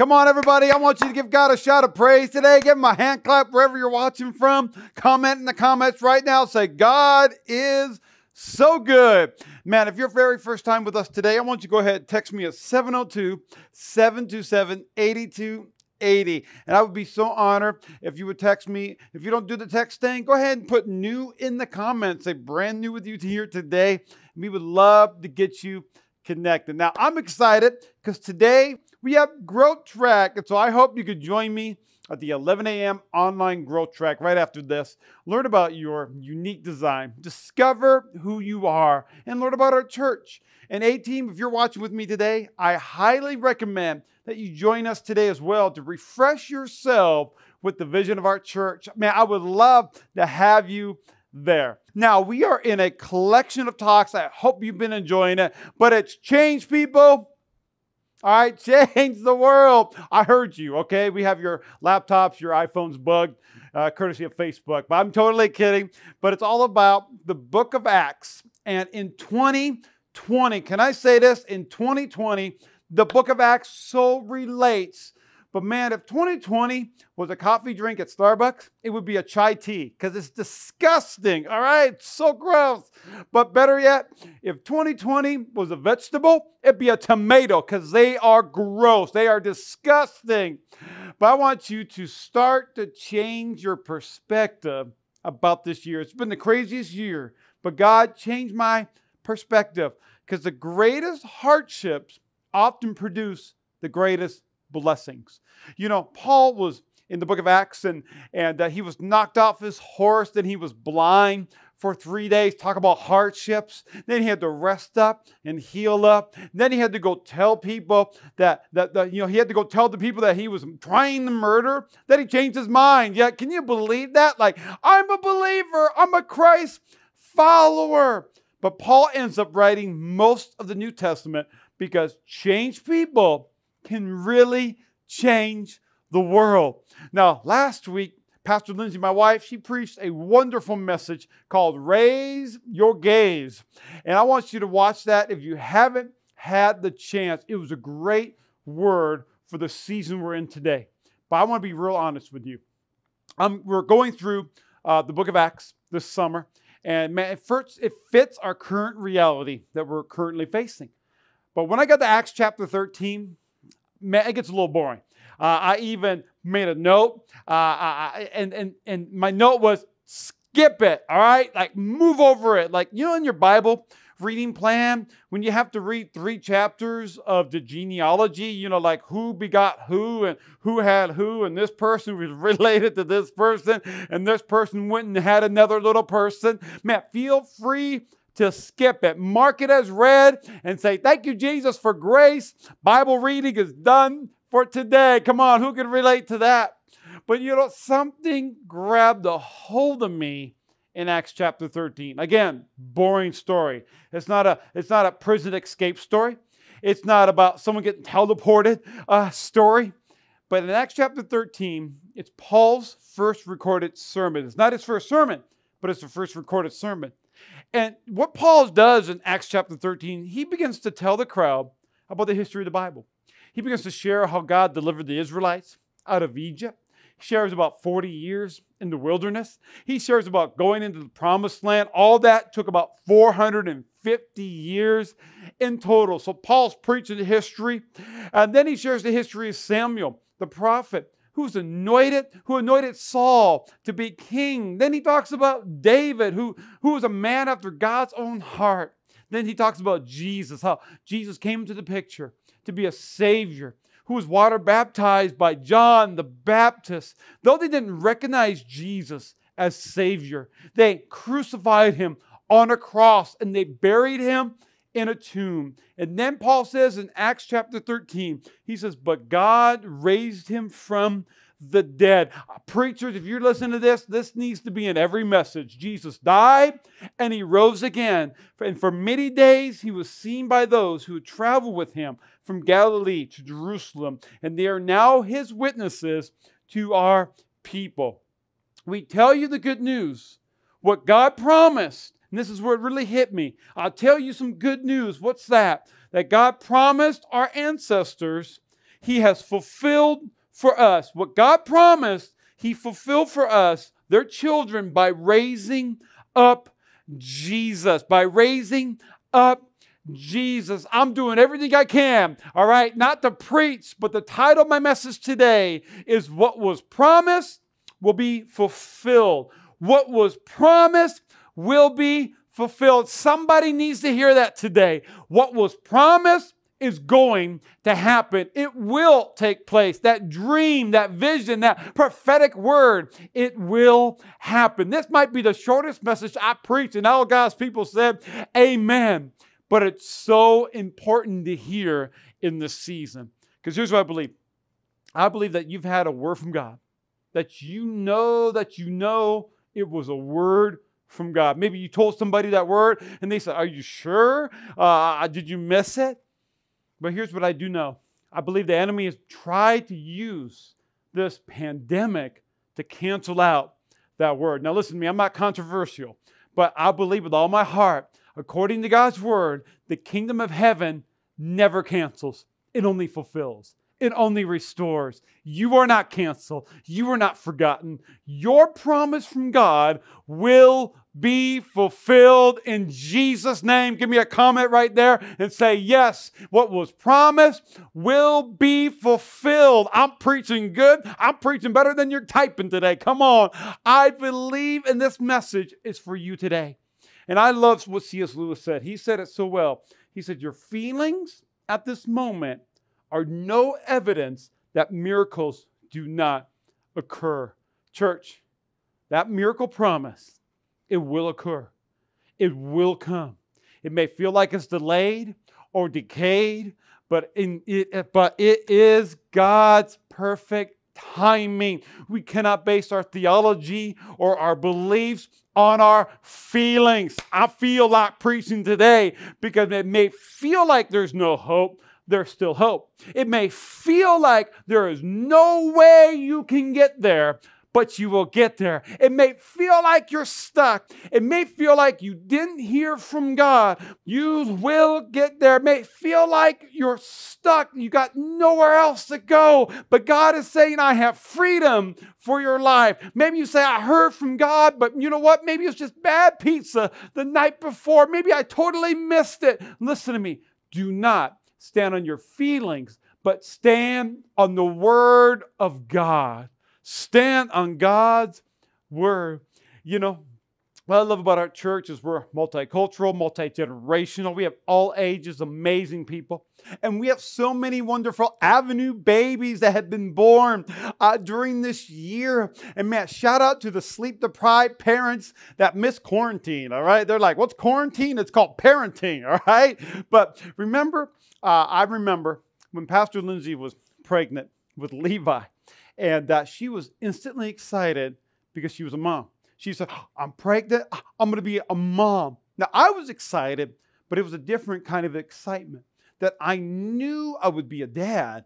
Come on, everybody. I want you to give God a shout of praise today. Give him a hand clap wherever you're watching from. Comment in the comments right now. Say, God is so good. Man, if you're very first time with us today, I want you to go ahead and text me at 702 727 8280. And I would be so honored if you would text me. If you don't do the text thing, go ahead and put new in the comments. Say brand new with you here today. We would love to get you connected. Now, I'm excited because today we have Growth Track. And so I hope you could join me at the 11 a.m. online growth track right after this. Learn about your unique design, discover who you are, and learn about our church. And A team, if you're watching with me today, I highly recommend that you join us today as well to refresh yourself with the vision of our church. Man, I would love to have you there. Now, we are in a collection of talks. I hope you've been enjoying it, but it's changed people. All right, change the world. I heard you, okay? We have your laptops, your iPhones bugged, uh, courtesy of Facebook. But I'm totally kidding. But it's all about the book of Acts. And in 2020, can I say this? In 2020, the book of Acts so relates but man, if 2020 was a coffee drink at Starbucks, it would be a chai tea because it's disgusting. All right, so gross. But better yet, if 2020 was a vegetable, it'd be a tomato because they are gross. They are disgusting. But I want you to start to change your perspective about this year. It's been the craziest year, but God changed my perspective because the greatest hardships often produce the greatest blessings. You know, Paul was in the book of Acts and, and uh, he was knocked off his horse, then he was blind for three days, talk about hardships. Then he had to rest up and heal up. Then he had to go tell people that, that, that, you know, he had to go tell the people that he was trying to murder, that he changed his mind. Yeah, can you believe that? Like, I'm a believer, I'm a Christ follower. But Paul ends up writing most of the New Testament because changed people can really change the world. Now, last week, Pastor Lindsay, my wife, she preached a wonderful message called Raise Your Gaze. And I want you to watch that if you haven't had the chance. It was a great word for the season we're in today. But I want to be real honest with you. Um, we're going through uh, the book of Acts this summer, and man, it, first, it fits our current reality that we're currently facing. But when I got to Acts chapter 13, man, it gets a little boring. Uh, I even made a note, uh, I, and, and, and my note was skip it, all right? Like move over it. Like, you know, in your Bible reading plan, when you have to read three chapters of the genealogy, you know, like who begot who and who had who, and this person was related to this person, and this person went and had another little person. Man, feel free to skip it. Mark it as read and say, Thank you, Jesus, for grace. Bible reading is done for today. Come on, who can relate to that? But you know, something grabbed a hold of me in Acts chapter 13. Again, boring story. It's not a, it's not a prison escape story. It's not about someone getting teleported uh, story. But in Acts chapter 13, it's Paul's first recorded sermon. It's not his first sermon, but it's the first recorded sermon. And what Paul does in Acts chapter 13, he begins to tell the crowd about the history of the Bible. He begins to share how God delivered the Israelites out of Egypt. He shares about 40 years in the wilderness. He shares about going into the promised land. All that took about 450 years in total. So Paul's preaching the history. And then he shares the history of Samuel, the prophet, who's anointed, who anointed Saul to be king. Then he talks about David, who, who was a man after God's own heart. Then he talks about Jesus, how Jesus came into the picture to be a savior who was water baptized by John the Baptist. Though they didn't recognize Jesus as Savior, they crucified him on a cross and they buried him in a tomb. And then Paul says in Acts chapter 13, he says, But God raised him from the dead. Uh, preachers, if you're listening to this, this needs to be in every message. Jesus died and he rose again. And for many days he was seen by those who traveled with him from Galilee to Jerusalem. And they are now his witnesses to our people. We tell you the good news, what God promised. And this is where it really hit me. I'll tell you some good news. What's that? That God promised our ancestors He has fulfilled for us what God promised, He fulfilled for us, their children, by raising up Jesus, by raising up Jesus. I'm doing everything I can, all right, not to preach, but the title of my message today is What Was Promised Will Be Fulfilled. What was promised will be fulfilled. Somebody needs to hear that today. What was promised is going to happen. It will take place. That dream, that vision, that prophetic word, it will happen. This might be the shortest message I preach, and all God's people said, Amen. But it's so important to hear in this season. Because here's what I believe I believe that you've had a word from God, that you know that you know it was a word from God. Maybe you told somebody that word and they said, Are you sure? Uh, did you miss it? But here's what I do know I believe the enemy has tried to use this pandemic to cancel out that word. Now, listen to me, I'm not controversial, but I believe with all my heart, according to God's word, the kingdom of heaven never cancels, it only fulfills. It only restores. You are not canceled. You are not forgotten. Your promise from God will be fulfilled in Jesus' name. Give me a comment right there and say, Yes, what was promised will be fulfilled. I'm preaching good. I'm preaching better than you're typing today. Come on. I believe in this message is for you today. And I love what C.S. Lewis said. He said it so well. He said, Your feelings at this moment are no evidence that miracles do not occur. Church, that miracle promise, it will occur. It will come. It may feel like it's delayed or decayed, but in it, but it is God's perfect timing. We cannot base our theology or our beliefs on our feelings. I feel like preaching today because it may feel like there's no hope, there's still hope. It may feel like there is no way you can get there, but you will get there. It may feel like you're stuck. It may feel like you didn't hear from God. You will get there. It may feel like you're stuck. You got nowhere else to go. But God is saying, I have freedom for your life. Maybe you say, I heard from God, but you know what? Maybe it's just bad pizza the night before. Maybe I totally missed it. Listen to me. Do not stand on your feelings, but stand on the Word of God. Stand on God's Word. You know, what I love about our church is we're multicultural, multi generational. We have all ages, amazing people. And we have so many wonderful avenue babies that have been born uh, during this year. And man, shout out to the sleep deprived parents that miss quarantine. All right. They're like, what's quarantine? It's called parenting. All right. But remember, uh, I remember when Pastor Lindsay was pregnant with Levi, and uh, she was instantly excited because she was a mom. She said, I'm pregnant. I'm going to be a mom. Now, I was excited, but it was a different kind of excitement that I knew I would be a dad,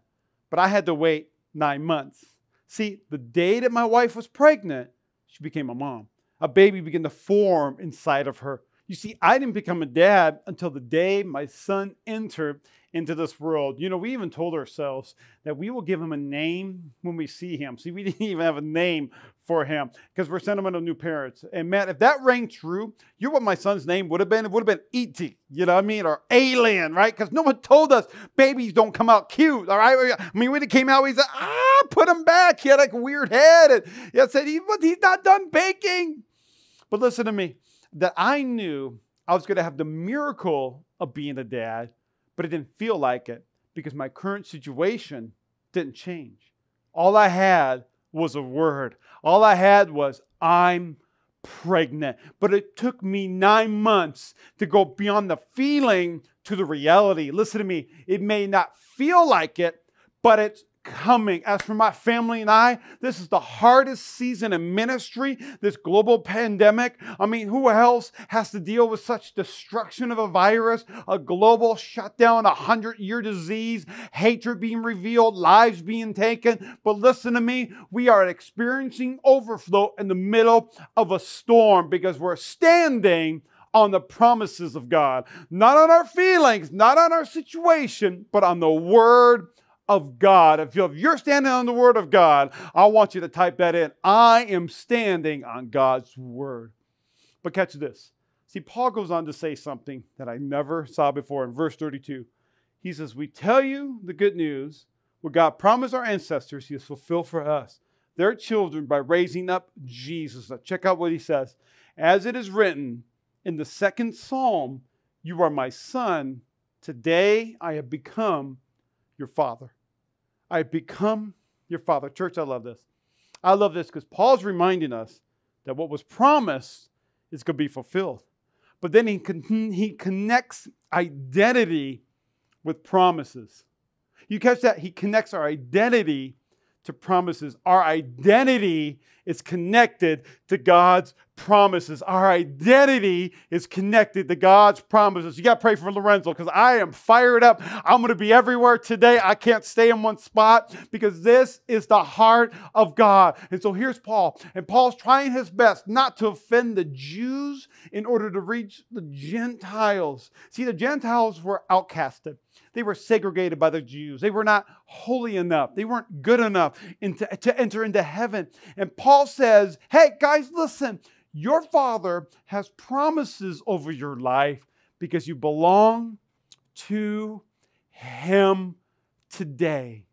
but I had to wait nine months. See, the day that my wife was pregnant, she became a mom. A baby began to form inside of her. You see, I didn't become a dad until the day my son entered into this world. You know, we even told ourselves that we will give him a name when we see him. See, we didn't even have a name for him because we're sentimental new parents. And man, if that rang true, you know what my son's name would have been? It would have been E.T., you know what I mean? Or Alien, right? Because no one told us babies don't come out cute, all right? I mean, when he came out, we said, ah, put him back. He had like a weird head. And he said, he, he's not done baking. But listen to me, that I knew I was going to have the miracle of being a dad but it didn't feel like it because my current situation didn't change. All I had was a word. All I had was, I'm pregnant. But it took me nine months to go beyond the feeling to the reality. Listen to me, it may not feel like it, but it's coming. As for my family and I, this is the hardest season in ministry, this global pandemic. I mean, who else has to deal with such destruction of a virus, a global shutdown, a hundred year disease, hatred being revealed, lives being taken? But listen to me, we are experiencing overflow in the middle of a storm because we're standing on the promises of God, not on our feelings, not on our situation, but on the word of God. If you're standing on the Word of God, I want you to type that in. I am standing on God's Word. But catch this. See, Paul goes on to say something that I never saw before in verse 32. He says, We tell you the good news, what God promised our ancestors, He has fulfilled for us, their children, by raising up Jesus. Now, check out what He says. As it is written in the second psalm, You are my son. Today I have become your father. I become your father. Church, I love this. I love this because Paul's reminding us that what was promised is going to be fulfilled. But then he, con- he connects identity with promises. You catch that? He connects our identity to promises. Our identity is connected to God's promises. Our identity is connected to God's promises. You got to pray for Lorenzo because I am fired up. I'm going to be everywhere today. I can't stay in one spot because this is the heart of God. And so here's Paul. And Paul's trying his best not to offend the Jews in order to reach the Gentiles. See, the Gentiles were outcasted. They were segregated by the Jews. They were not holy enough. They weren't good enough into, to enter into heaven. And Paul says, hey, guys, listen, your father has promises over your life because you belong to him today,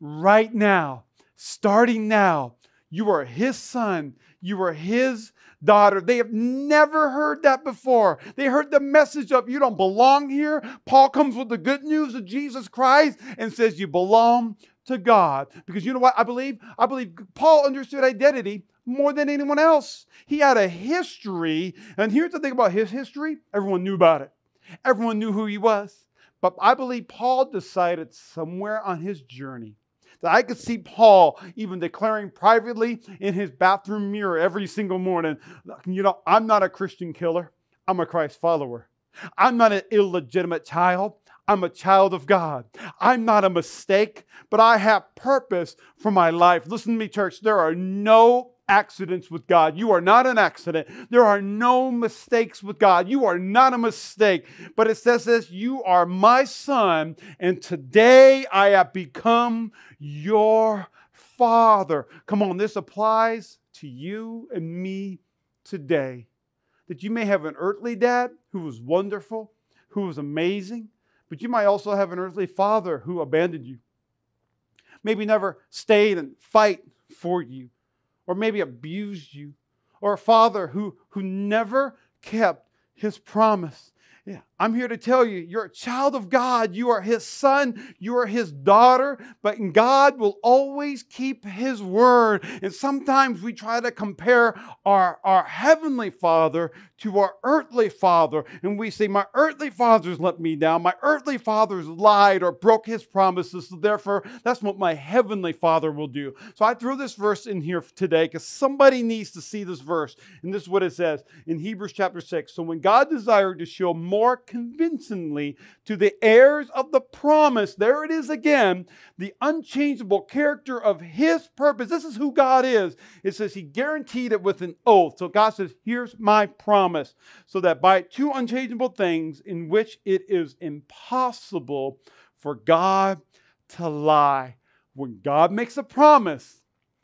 right now, starting now. You are his son. You are his daughter. They have never heard that before. They heard the message of you don't belong here. Paul comes with the good news of Jesus Christ and says you belong to God. Because you know what I believe? I believe Paul understood identity more than anyone else. He had a history, and here's the thing about his history everyone knew about it, everyone knew who he was. But I believe Paul decided somewhere on his journey that I could see Paul even declaring privately in his bathroom mirror every single morning, you know, I'm not a Christian killer. I'm a Christ follower. I'm not an illegitimate child. I'm a child of God. I'm not a mistake, but I have purpose for my life. Listen to me, church. There are no accidents with God. You are not an accident. There are no mistakes with God. You are not a mistake. But it says this You are my son, and today I have become your father. Come on, this applies to you and me today. That you may have an earthly dad who was wonderful, who was amazing, but you might also have an earthly father who abandoned you. Maybe never stayed and fight for you or maybe abused you, or a father who, who never kept his promise. Yeah, I'm here to tell you, you're a child of God. You are his son. You are his daughter. But God will always keep his word. And sometimes we try to compare our, our heavenly father to our earthly father. And we say, My earthly father's let me down. My earthly father's lied or broke his promises. So therefore, that's what my heavenly father will do. So I threw this verse in here today because somebody needs to see this verse. And this is what it says in Hebrews chapter 6. So when God desired to show more convincingly to the heirs of the promise. There it is again, the unchangeable character of his purpose. This is who God is. It says he guaranteed it with an oath. So God says, Here's my promise. So that by two unchangeable things in which it is impossible for God to lie. When God makes a promise,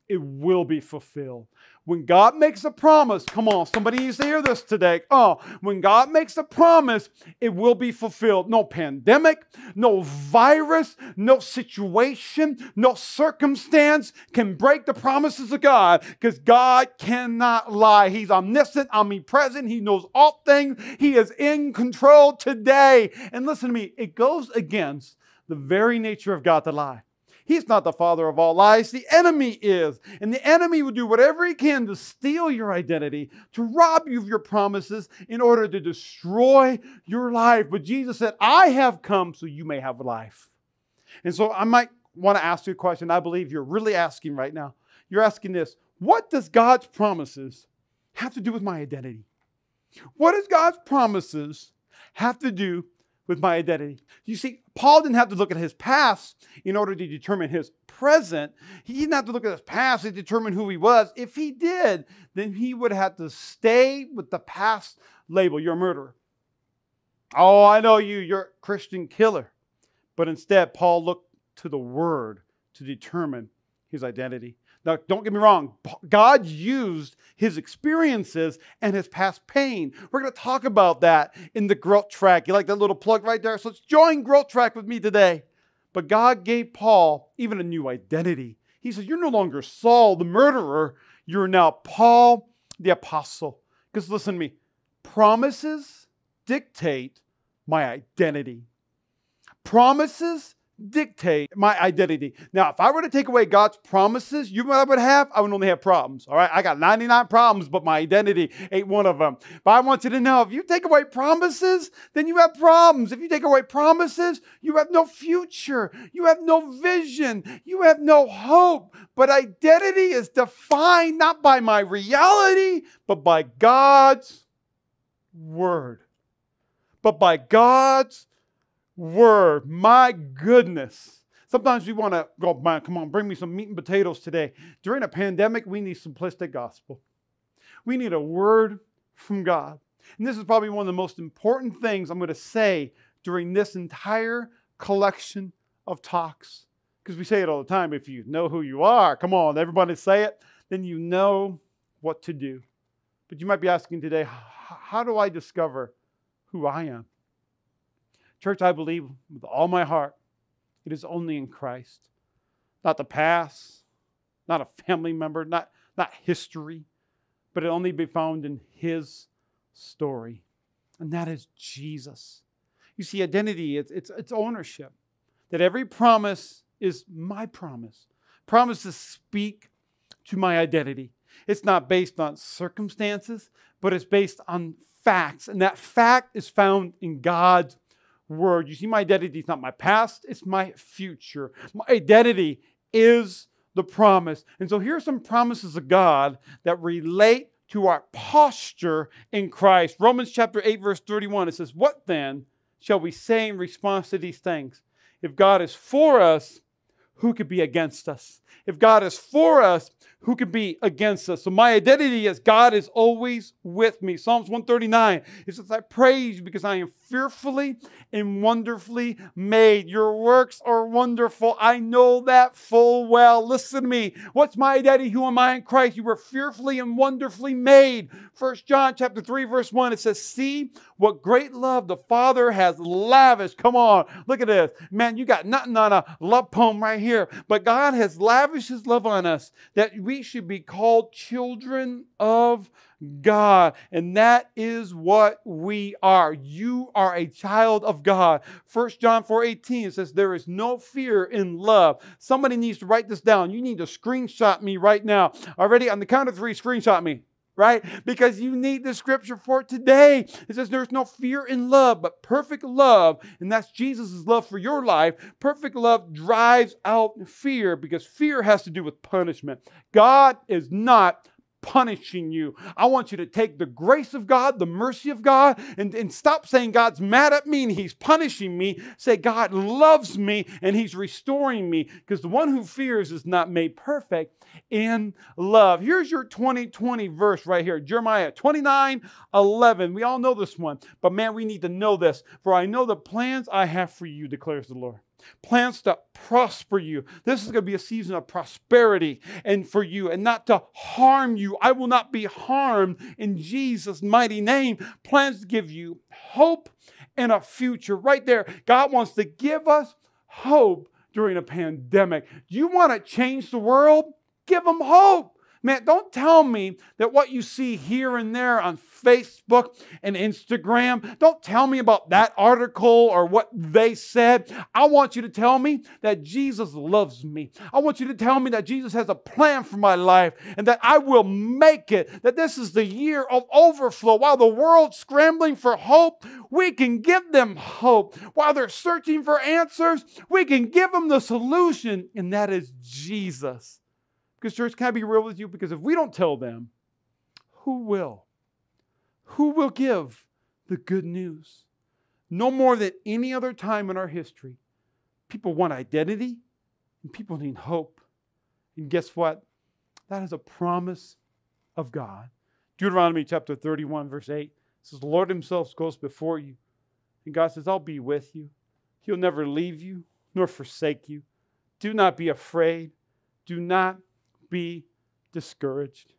it will be fulfilled. When God makes a promise, come on, somebody needs to hear this today. Oh, when God makes a promise, it will be fulfilled. No pandemic, no virus, no situation, no circumstance can break the promises of God because God cannot lie. He's omniscient, omnipresent, He knows all things, He is in control today. And listen to me, it goes against the very nature of God to lie. He's not the father of all lies. The enemy is. And the enemy will do whatever he can to steal your identity, to rob you of your promises in order to destroy your life. But Jesus said, I have come so you may have life. And so I might want to ask you a question I believe you're really asking right now. You're asking this What does God's promises have to do with my identity? What does God's promises have to do with my identity. You see, Paul didn't have to look at his past in order to determine his present. He didn't have to look at his past to determine who he was. If he did, then he would have to stay with the past label. You're a murderer. Oh, I know you, you're a Christian killer. But instead, Paul looked to the Word to determine his identity. Now, don't get me wrong, God used his experiences and his past pain. We're going to talk about that in the growth track. You like that little plug right there? So let's join growth track with me today. But God gave Paul even a new identity. He says, You're no longer Saul the murderer, you're now Paul the apostle. Because listen to me, promises dictate my identity. Promises dictate my identity. Now, if I were to take away God's promises, you know what I would have? I would only have problems. All right. I got 99 problems, but my identity ain't one of them. But I want you to know if you take away promises, then you have problems. If you take away promises, you have no future. You have no vision. You have no hope. But identity is defined not by my reality, but by God's word. But by God's word. My goodness. Sometimes we want to go, come on, bring me some meat and potatoes today. During a pandemic, we need simplistic gospel. We need a word from God. And this is probably one of the most important things I'm going to say during this entire collection of talks. Because we say it all the time if you know who you are, come on, everybody say it, then you know what to do. But you might be asking today, how do I discover who I am? Church, I believe with all my heart, it is only in Christ. Not the past, not a family member, not, not history, but it only be found in His story. And that is Jesus. You see, identity, it's, it's, it's ownership. That every promise is my promise. Promises speak to my identity. It's not based on circumstances, but it's based on facts. And that fact is found in God's word. You see, my identity is not my past, it's my future. My identity is the promise. And so here are some promises of God that relate to our posture in Christ. Romans chapter 8, verse 31, it says, What then shall we say in response to these things? If God is for us, who could be against us? If God is for us, who can be against us? So my identity is God is always with me. Psalms 139, it says, I praise you because I am fearfully and wonderfully made. Your works are wonderful. I know that full well. Listen to me. What's my identity? Who am I in Christ? You were fearfully and wonderfully made. First John chapter 3, verse 1, it says, See what great love the Father has lavished. Come on, look at this. Man, you got nothing on a love poem right here. But God has lavished his love on us that we should be called children of God. And that is what we are. You are a child of God. 1 John 4 18 says, There is no fear in love. Somebody needs to write this down. You need to screenshot me right now. Already on the count of three, screenshot me right? Because you need the scripture for it today. It says there's no fear in love, but perfect love, and that's Jesus' love for your life. Perfect love drives out fear because fear has to do with punishment. God is not punishing you. I want you to take the grace of God, the mercy of God, and, and stop saying God's mad at me and he's punishing me. Say God loves me and he's restoring me because the one who fears is not made perfect in love. Here's your 2020 verse right here Jeremiah 29 11. We all know this one, but man, we need to know this. For I know the plans I have for you, declares the Lord plans to prosper you. This is going to be a season of prosperity and for you and not to harm you. I will not be harmed in Jesus' mighty name. Plans to give you hope and a future. Right there, God wants to give us hope during a pandemic. Do you want to change the world? Give them hope. Man, don't tell me that what you see here and there on Facebook and Instagram, don't tell me about that article or what they said. I want you to tell me that Jesus loves me. I want you to tell me that Jesus has a plan for my life and that I will make it, that this is the year of overflow. While the world's scrambling for hope, we can give them hope. While they're searching for answers, we can give them the solution, and that is Jesus. Because, church, can I be real with you? Because if we don't tell them, who will? Who will give the good news? No more than any other time in our history, people want identity and people need hope. And guess what? That is a promise of God. Deuteronomy chapter 31, verse 8 says, The Lord Himself goes before you. And God says, I'll be with you. He'll never leave you nor forsake you. Do not be afraid. Do not be discouraged.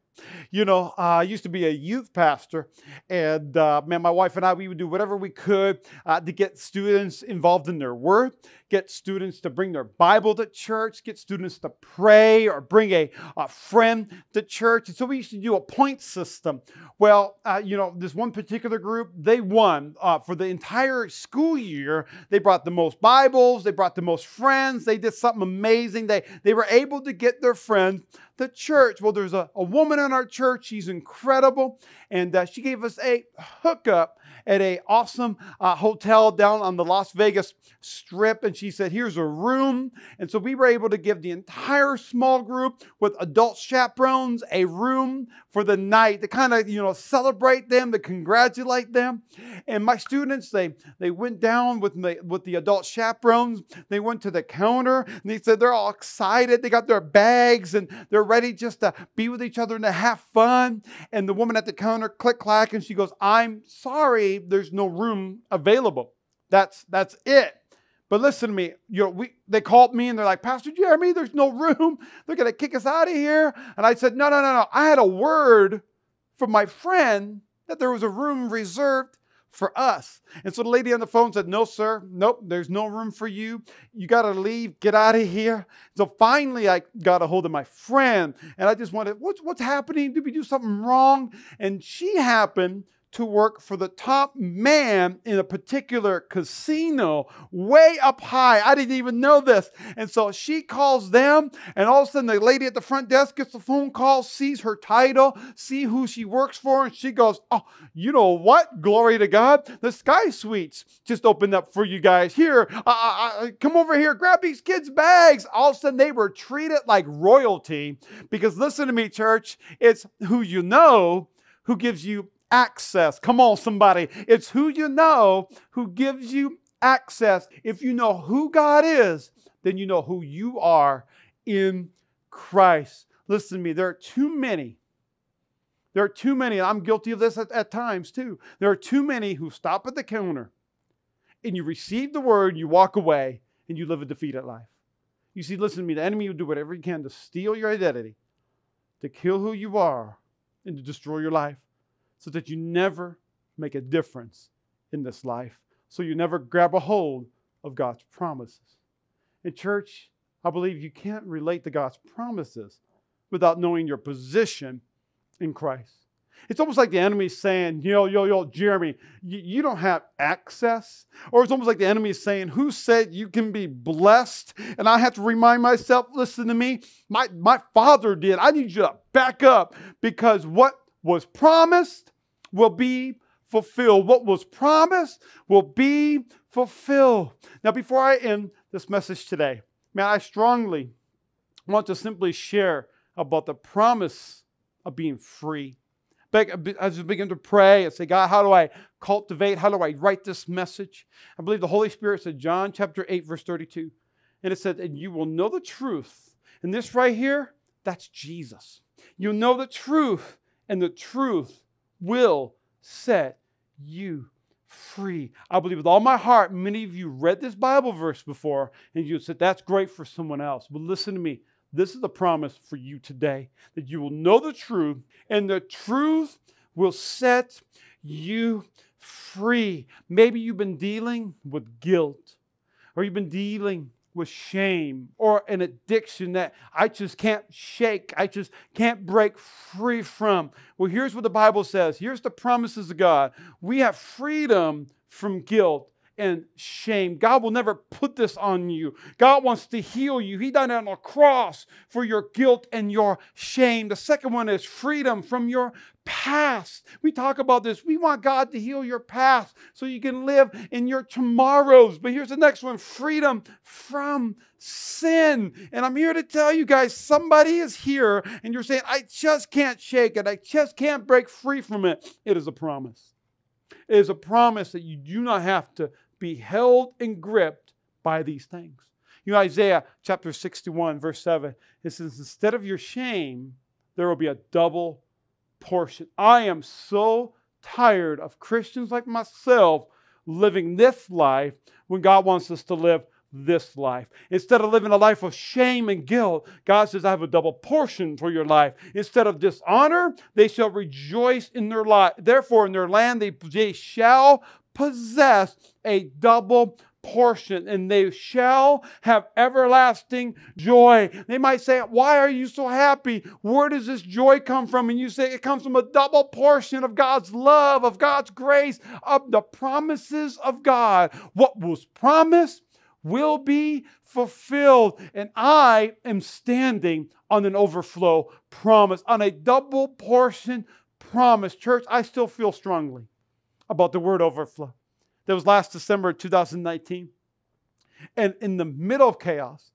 You know, uh, I used to be a youth pastor, and uh, man, my wife and I, we would do whatever we could uh, to get students involved in their work, get students to bring their Bible to church, get students to pray, or bring a, a friend to church. And so we used to do a point system. Well, uh, you know, this one particular group, they won uh, for the entire school year. They brought the most Bibles, they brought the most friends, they did something amazing. They, they were able to get their friends the church. Well, there's a, a woman in our church. She's incredible. And uh, she gave us a hookup at a awesome uh, hotel down on the Las Vegas Strip, and she said, "Here's a room." And so we were able to give the entire small group with adult chaperones a room for the night to kind of you know celebrate them, to congratulate them. And my students, they they went down with the with the adult chaperones. They went to the counter, and they said they're all excited. They got their bags and they're ready just to be with each other and to have fun. And the woman at the counter click clack, and she goes, "I'm sorry." There's no room available. That's that's it. But listen to me. You know, we they called me and they're like, Pastor Jeremy, there's no room. They're gonna kick us out of here. And I said, No, no, no, no. I had a word from my friend that there was a room reserved for us. And so the lady on the phone said, No, sir, nope, there's no room for you. You got to leave, get out of here. So finally, I got a hold of my friend and I just wanted, What's, what's happening? Did we do something wrong? And she happened to work for the top man in a particular casino way up high. I didn't even know this. And so she calls them, and all of a sudden the lady at the front desk gets a phone call, sees her title, see who she works for, and she goes, Oh, you know what? Glory to God. The Sky Suites just opened up for you guys. Here, uh, uh come over here, grab these kids' bags. All of a sudden they were treated like royalty because listen to me, church, it's who you know who gives you access. Come on, somebody. It's who you know who gives you access. If you know who God is, then you know who you are in Christ. Listen to me, there are too many. There are too many, I'm guilty of this at, at times too. There are too many who stop at the counter and you receive the word, you walk away, and you live a defeated life. You see, listen to me, the enemy will do whatever he can to steal your identity, to kill who you are, and to destroy your life so that you never make a difference in this life, so you never grab a hold of God's promises. In church, I believe you can't relate to God's promises without knowing your position in Christ. It's almost like the enemy saying, yo, yo, yo, Jeremy, you, you, don't have access. Or it's almost like the enemy saying, who said you can be blessed? And I have to remind myself, listen to me, my, my father did. I need you to back up because what was promised will be fulfilled. What was promised will be fulfilled. Now, before I end this message today, man, I strongly want to simply share about the promise of being free. As we begin to pray and say, God, how do I cultivate? How do I write this message? I believe the Holy Spirit said, John chapter 8, verse 32. And it said, And you will know the truth. And this right here, that's Jesus. You'll know the truth, and the truth will set you free. I believe with all my heart, many of you read this Bible verse before and you said, that's great for someone else. But listen to me. This is the promise for you today that you will know the truth and the truth will set you free. Maybe you've been dealing with guilt or you've been dealing with shame or an addiction that I just can't shake, I just can't break free from. Well, here's what the Bible says here's the promises of God. We have freedom from guilt and shame. God will never put this on you. God wants to heal you. He died on a cross for your guilt and your shame. The second one is freedom from your past. We talk about this. We want God to heal your past so you can live in your tomorrows. But here's the next one freedom from sin. And I'm here to tell you guys somebody is here and you're saying, I just can't shake it. I just can't break free from it. It is a promise. It is a promise that you do not have to be held and gripped by these things. You know, Isaiah chapter 61, verse 7, it says, Instead of your shame, there will be a double portion. I am so tired of Christians like myself living this life when God wants us to live this life. Instead of living a life of shame and guilt, God says, I have a double portion for your life. Instead of dishonor, they shall rejoice in their lot. Therefore, in their land, they, they shall possess a double portion and they shall have everlasting joy. They might say, Why are you so happy? Where does this joy come from? And you say, It comes from a double portion of God's love, of God's grace, of the promises of God. What was promised will be fulfilled. And I am standing on an overflow promise, on a double portion promise. Church, I still feel strongly about the word overflow. That was last December 2019. And in the middle of chaos,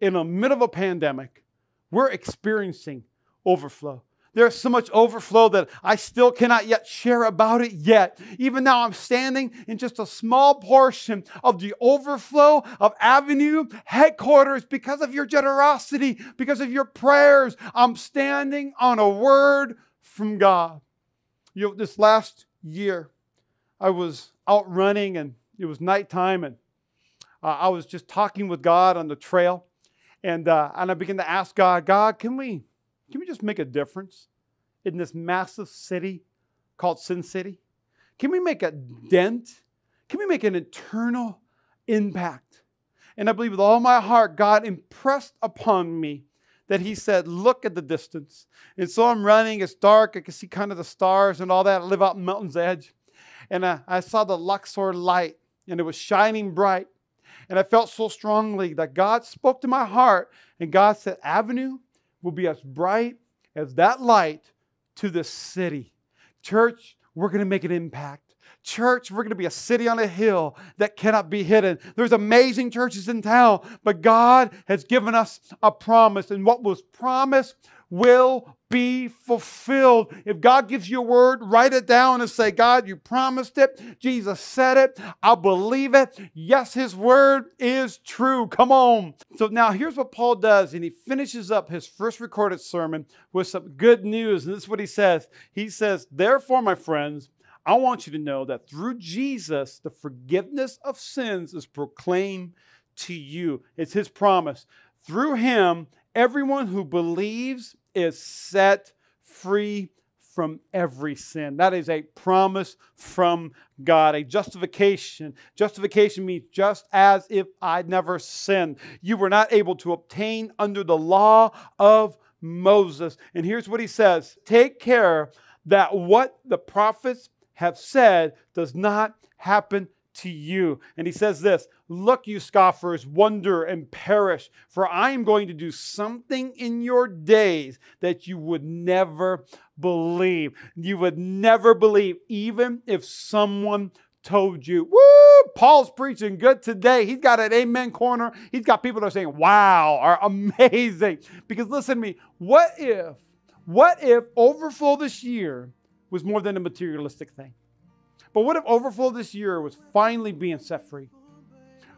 in the middle of a pandemic, we're experiencing overflow. There's so much overflow that I still cannot yet share about it yet. Even now, I'm standing in just a small portion of the overflow of Avenue headquarters because of your generosity, because of your prayers. I'm standing on a word from God. You know, this last year, I was out running and it was nighttime and uh, I was just talking with God on the trail. And, uh, and I began to ask God, God, can we can we just make a difference in this massive city called Sin City? Can we make a dent? Can we make an eternal impact? And I believe with all my heart, God impressed upon me that He said, Look at the distance. And so I'm running, it's dark, I can see kind of the stars and all that. I live out in Mountain's Edge. And I, I saw the Luxor light, and it was shining bright. And I felt so strongly that God spoke to my heart, and God said, Avenue, will be as bright as that light to the city. Church, we're going to make an impact. Church, we're going to be a city on a hill that cannot be hidden. There's amazing churches in town, but God has given us a promise, and what was promised will be fulfilled. If God gives you a word, write it down and say, God, you promised it. Jesus said it. I believe it. Yes, his word is true. Come on. So now here's what Paul does, and he finishes up his first recorded sermon with some good news. And this is what he says. He says, Therefore, my friends, I want you to know that through Jesus, the forgiveness of sins is proclaimed to you. It's his promise. Through him, everyone who believes is set free from every sin. That is a promise from God, a justification. Justification means just as if I'd never sinned. You were not able to obtain under the law of Moses. And here's what he says Take care that what the prophets have said does not happen to you. And he says this Look, you scoffers, wonder and perish, for I am going to do something in your days that you would never believe. You would never believe, even if someone told you. Woo! Paul's preaching good today. He's got an amen corner. He's got people that are saying, wow, are amazing. Because listen to me, what if, what if overflow this year was more than a materialistic thing? But what if overflow this year was finally being set free?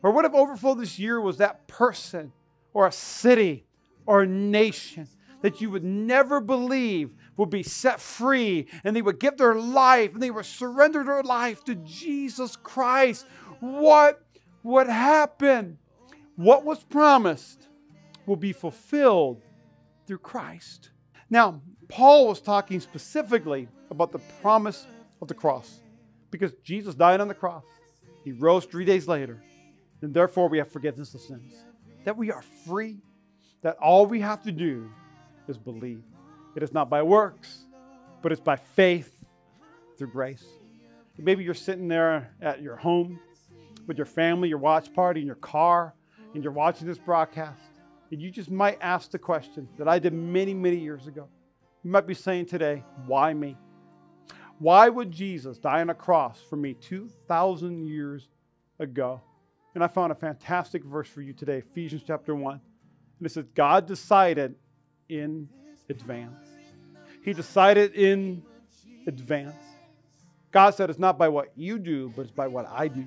Or what if overflow this year was that person or a city or a nation that you would never believe would be set free and they would give their life and they would surrender their life to Jesus Christ? What would happen? What was promised will be fulfilled through Christ. Now, Paul was talking specifically about the promise of the cross because Jesus died on the cross. He rose three days later. And therefore, we have forgiveness of sins. That we are free. That all we have to do is believe. It is not by works, but it's by faith through grace. Maybe you're sitting there at your home with your family, your watch party, in your car, and you're watching this broadcast. And you just might ask the question that I did many, many years ago. You might be saying today, why me? Why would Jesus die on a cross for me 2,000 years ago? And I found a fantastic verse for you today, Ephesians chapter 1. And it says, God decided in advance. He decided in advance. God said, It's not by what you do, but it's by what I do.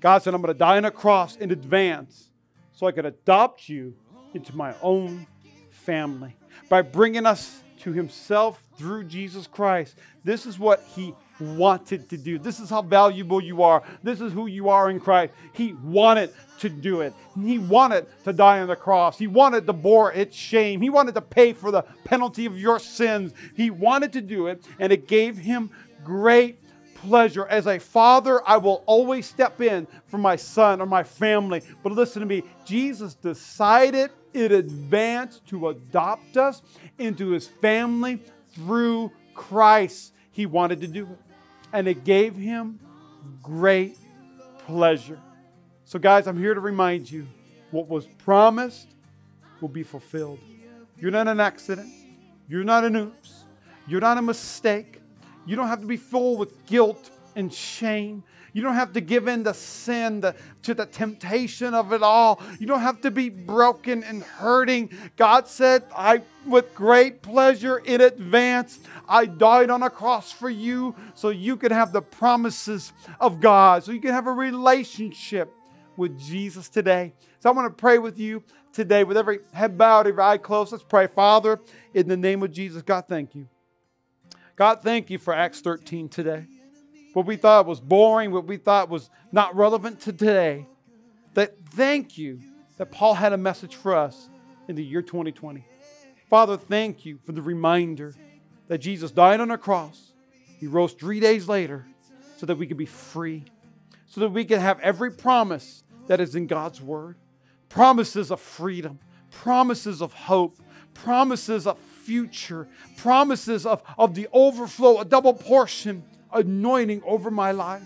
God said, I'm going to die on a cross in advance so I could adopt you into my own family by bringing us to himself through Jesus Christ. This is what he wanted to do. This is how valuable you are. This is who you are in Christ. He wanted to do it. He wanted to die on the cross. He wanted to bore its shame. He wanted to pay for the penalty of your sins. He wanted to do it, and it gave him great pleasure. As a father, I will always step in for my son or my family. But listen to me Jesus decided in advance to adopt us into his family through Christ. He wanted to do it, and it gave him great pleasure. So, guys, I'm here to remind you what was promised will be fulfilled. You're not an accident. You're not an oops. You're not a mistake. You don't have to be full with guilt and shame. You don't have to give in to sin, to, to the temptation of it all. You don't have to be broken and hurting. God said, I, with great pleasure in advance, I died on a cross for you so you could have the promises of God, so you can have a relationship with Jesus today. So I want to pray with you today with every head bowed, every eye closed. Let's pray. Father, in the name of Jesus, God, thank you. God, thank you for Acts 13 today. What we thought was boring, what we thought was not relevant to today. That thank you that Paul had a message for us in the year 2020. Father, thank you for the reminder that Jesus died on a cross. He rose three days later so that we could be free, so that we could have every promise that is in God's word promises of freedom, promises of hope, promises of future, promises of, of the overflow, a double portion anointing over my life.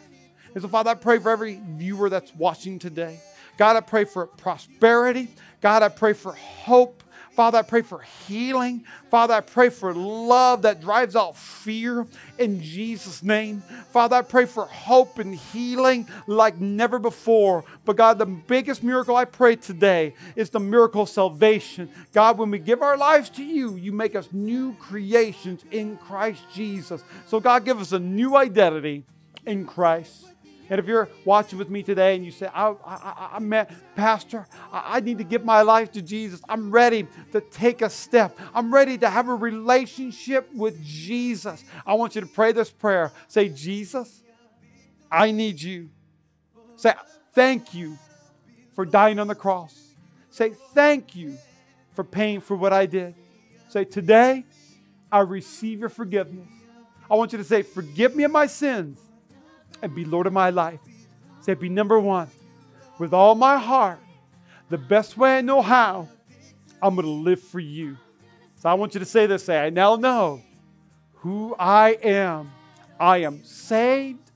And so, Father, I pray for every viewer that's watching today. God, I pray for prosperity. God, I pray for hope. Father, I pray for healing. Father, I pray for love that drives out fear in Jesus' name. Father, I pray for hope and healing like never before. But God, the biggest miracle I pray today is the miracle of salvation. God, when we give our lives to you, you make us new creations in Christ Jesus. So, God, give us a new identity in Christ. And if you're watching with me today and you say, I, I, I, met Pastor, I, I need to give my life to Jesus. I'm ready to take a step. I'm ready to have a relationship with Jesus. I want you to pray this prayer. Say, Jesus, I need you. Say, thank you for dying on the cross. Say, thank you for paying for what I did. Say, today I receive your forgiveness. I want you to say, forgive me of my sins and be Lord of my life. Say, be number one. With all my heart, the best way I know how, I'm going to live for you. So I want you to say this say, I now know who I am. I am saved.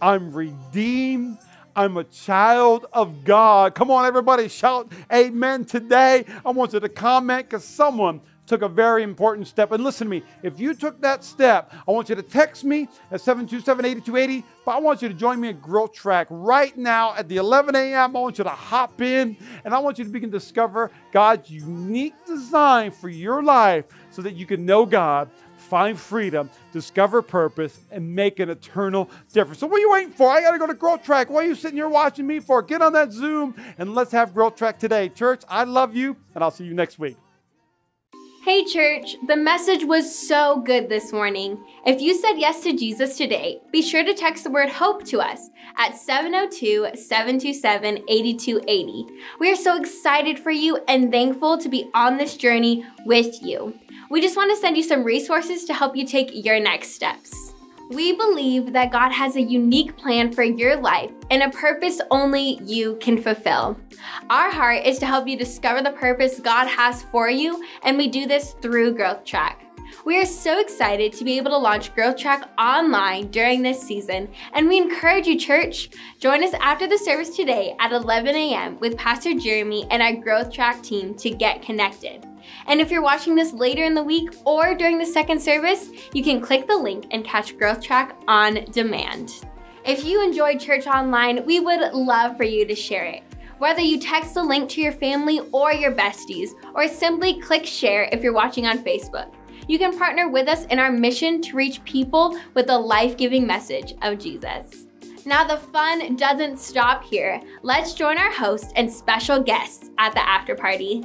I'm redeemed. I'm a child of God. Come on, everybody, shout amen today. I want you to comment because someone took a very important step. And listen to me, if you took that step, I want you to text me at 727 8280. But I want you to join me at Growth Track right now at the 11 a.m. I want you to hop in and I want you to begin to discover God's unique design for your life so that you can know God find freedom, discover purpose, and make an eternal difference. So, what are you waiting for? I got to go to Growth Track. What are you sitting here watching me for? Get on that Zoom and let's have Growth Track today. Church, I love you, and I'll see you next week. Hey, church, the message was so good this morning. If you said yes to Jesus today, be sure to text the word HOPE to us at 702 727 8280. We are so excited for you and thankful to be on this journey with you. We just want to send you some resources to help you take your next steps. We believe that God has a unique plan for your life and a purpose only you can fulfill. Our heart is to help you discover the purpose God has for you, and we do this through Growth Track. We are so excited to be able to launch Growth Track online during this season, and we encourage you, church, join us after the service today at 11 a.m. with Pastor Jeremy and our Growth Track team to get connected. And if you're watching this later in the week or during the second service, you can click the link and catch Growth Track on demand. If you enjoyed church online, we would love for you to share it. Whether you text the link to your family or your besties, or simply click share if you're watching on Facebook. You can partner with us in our mission to reach people with the life giving message of Jesus. Now, the fun doesn't stop here. Let's join our host and special guests at the after party.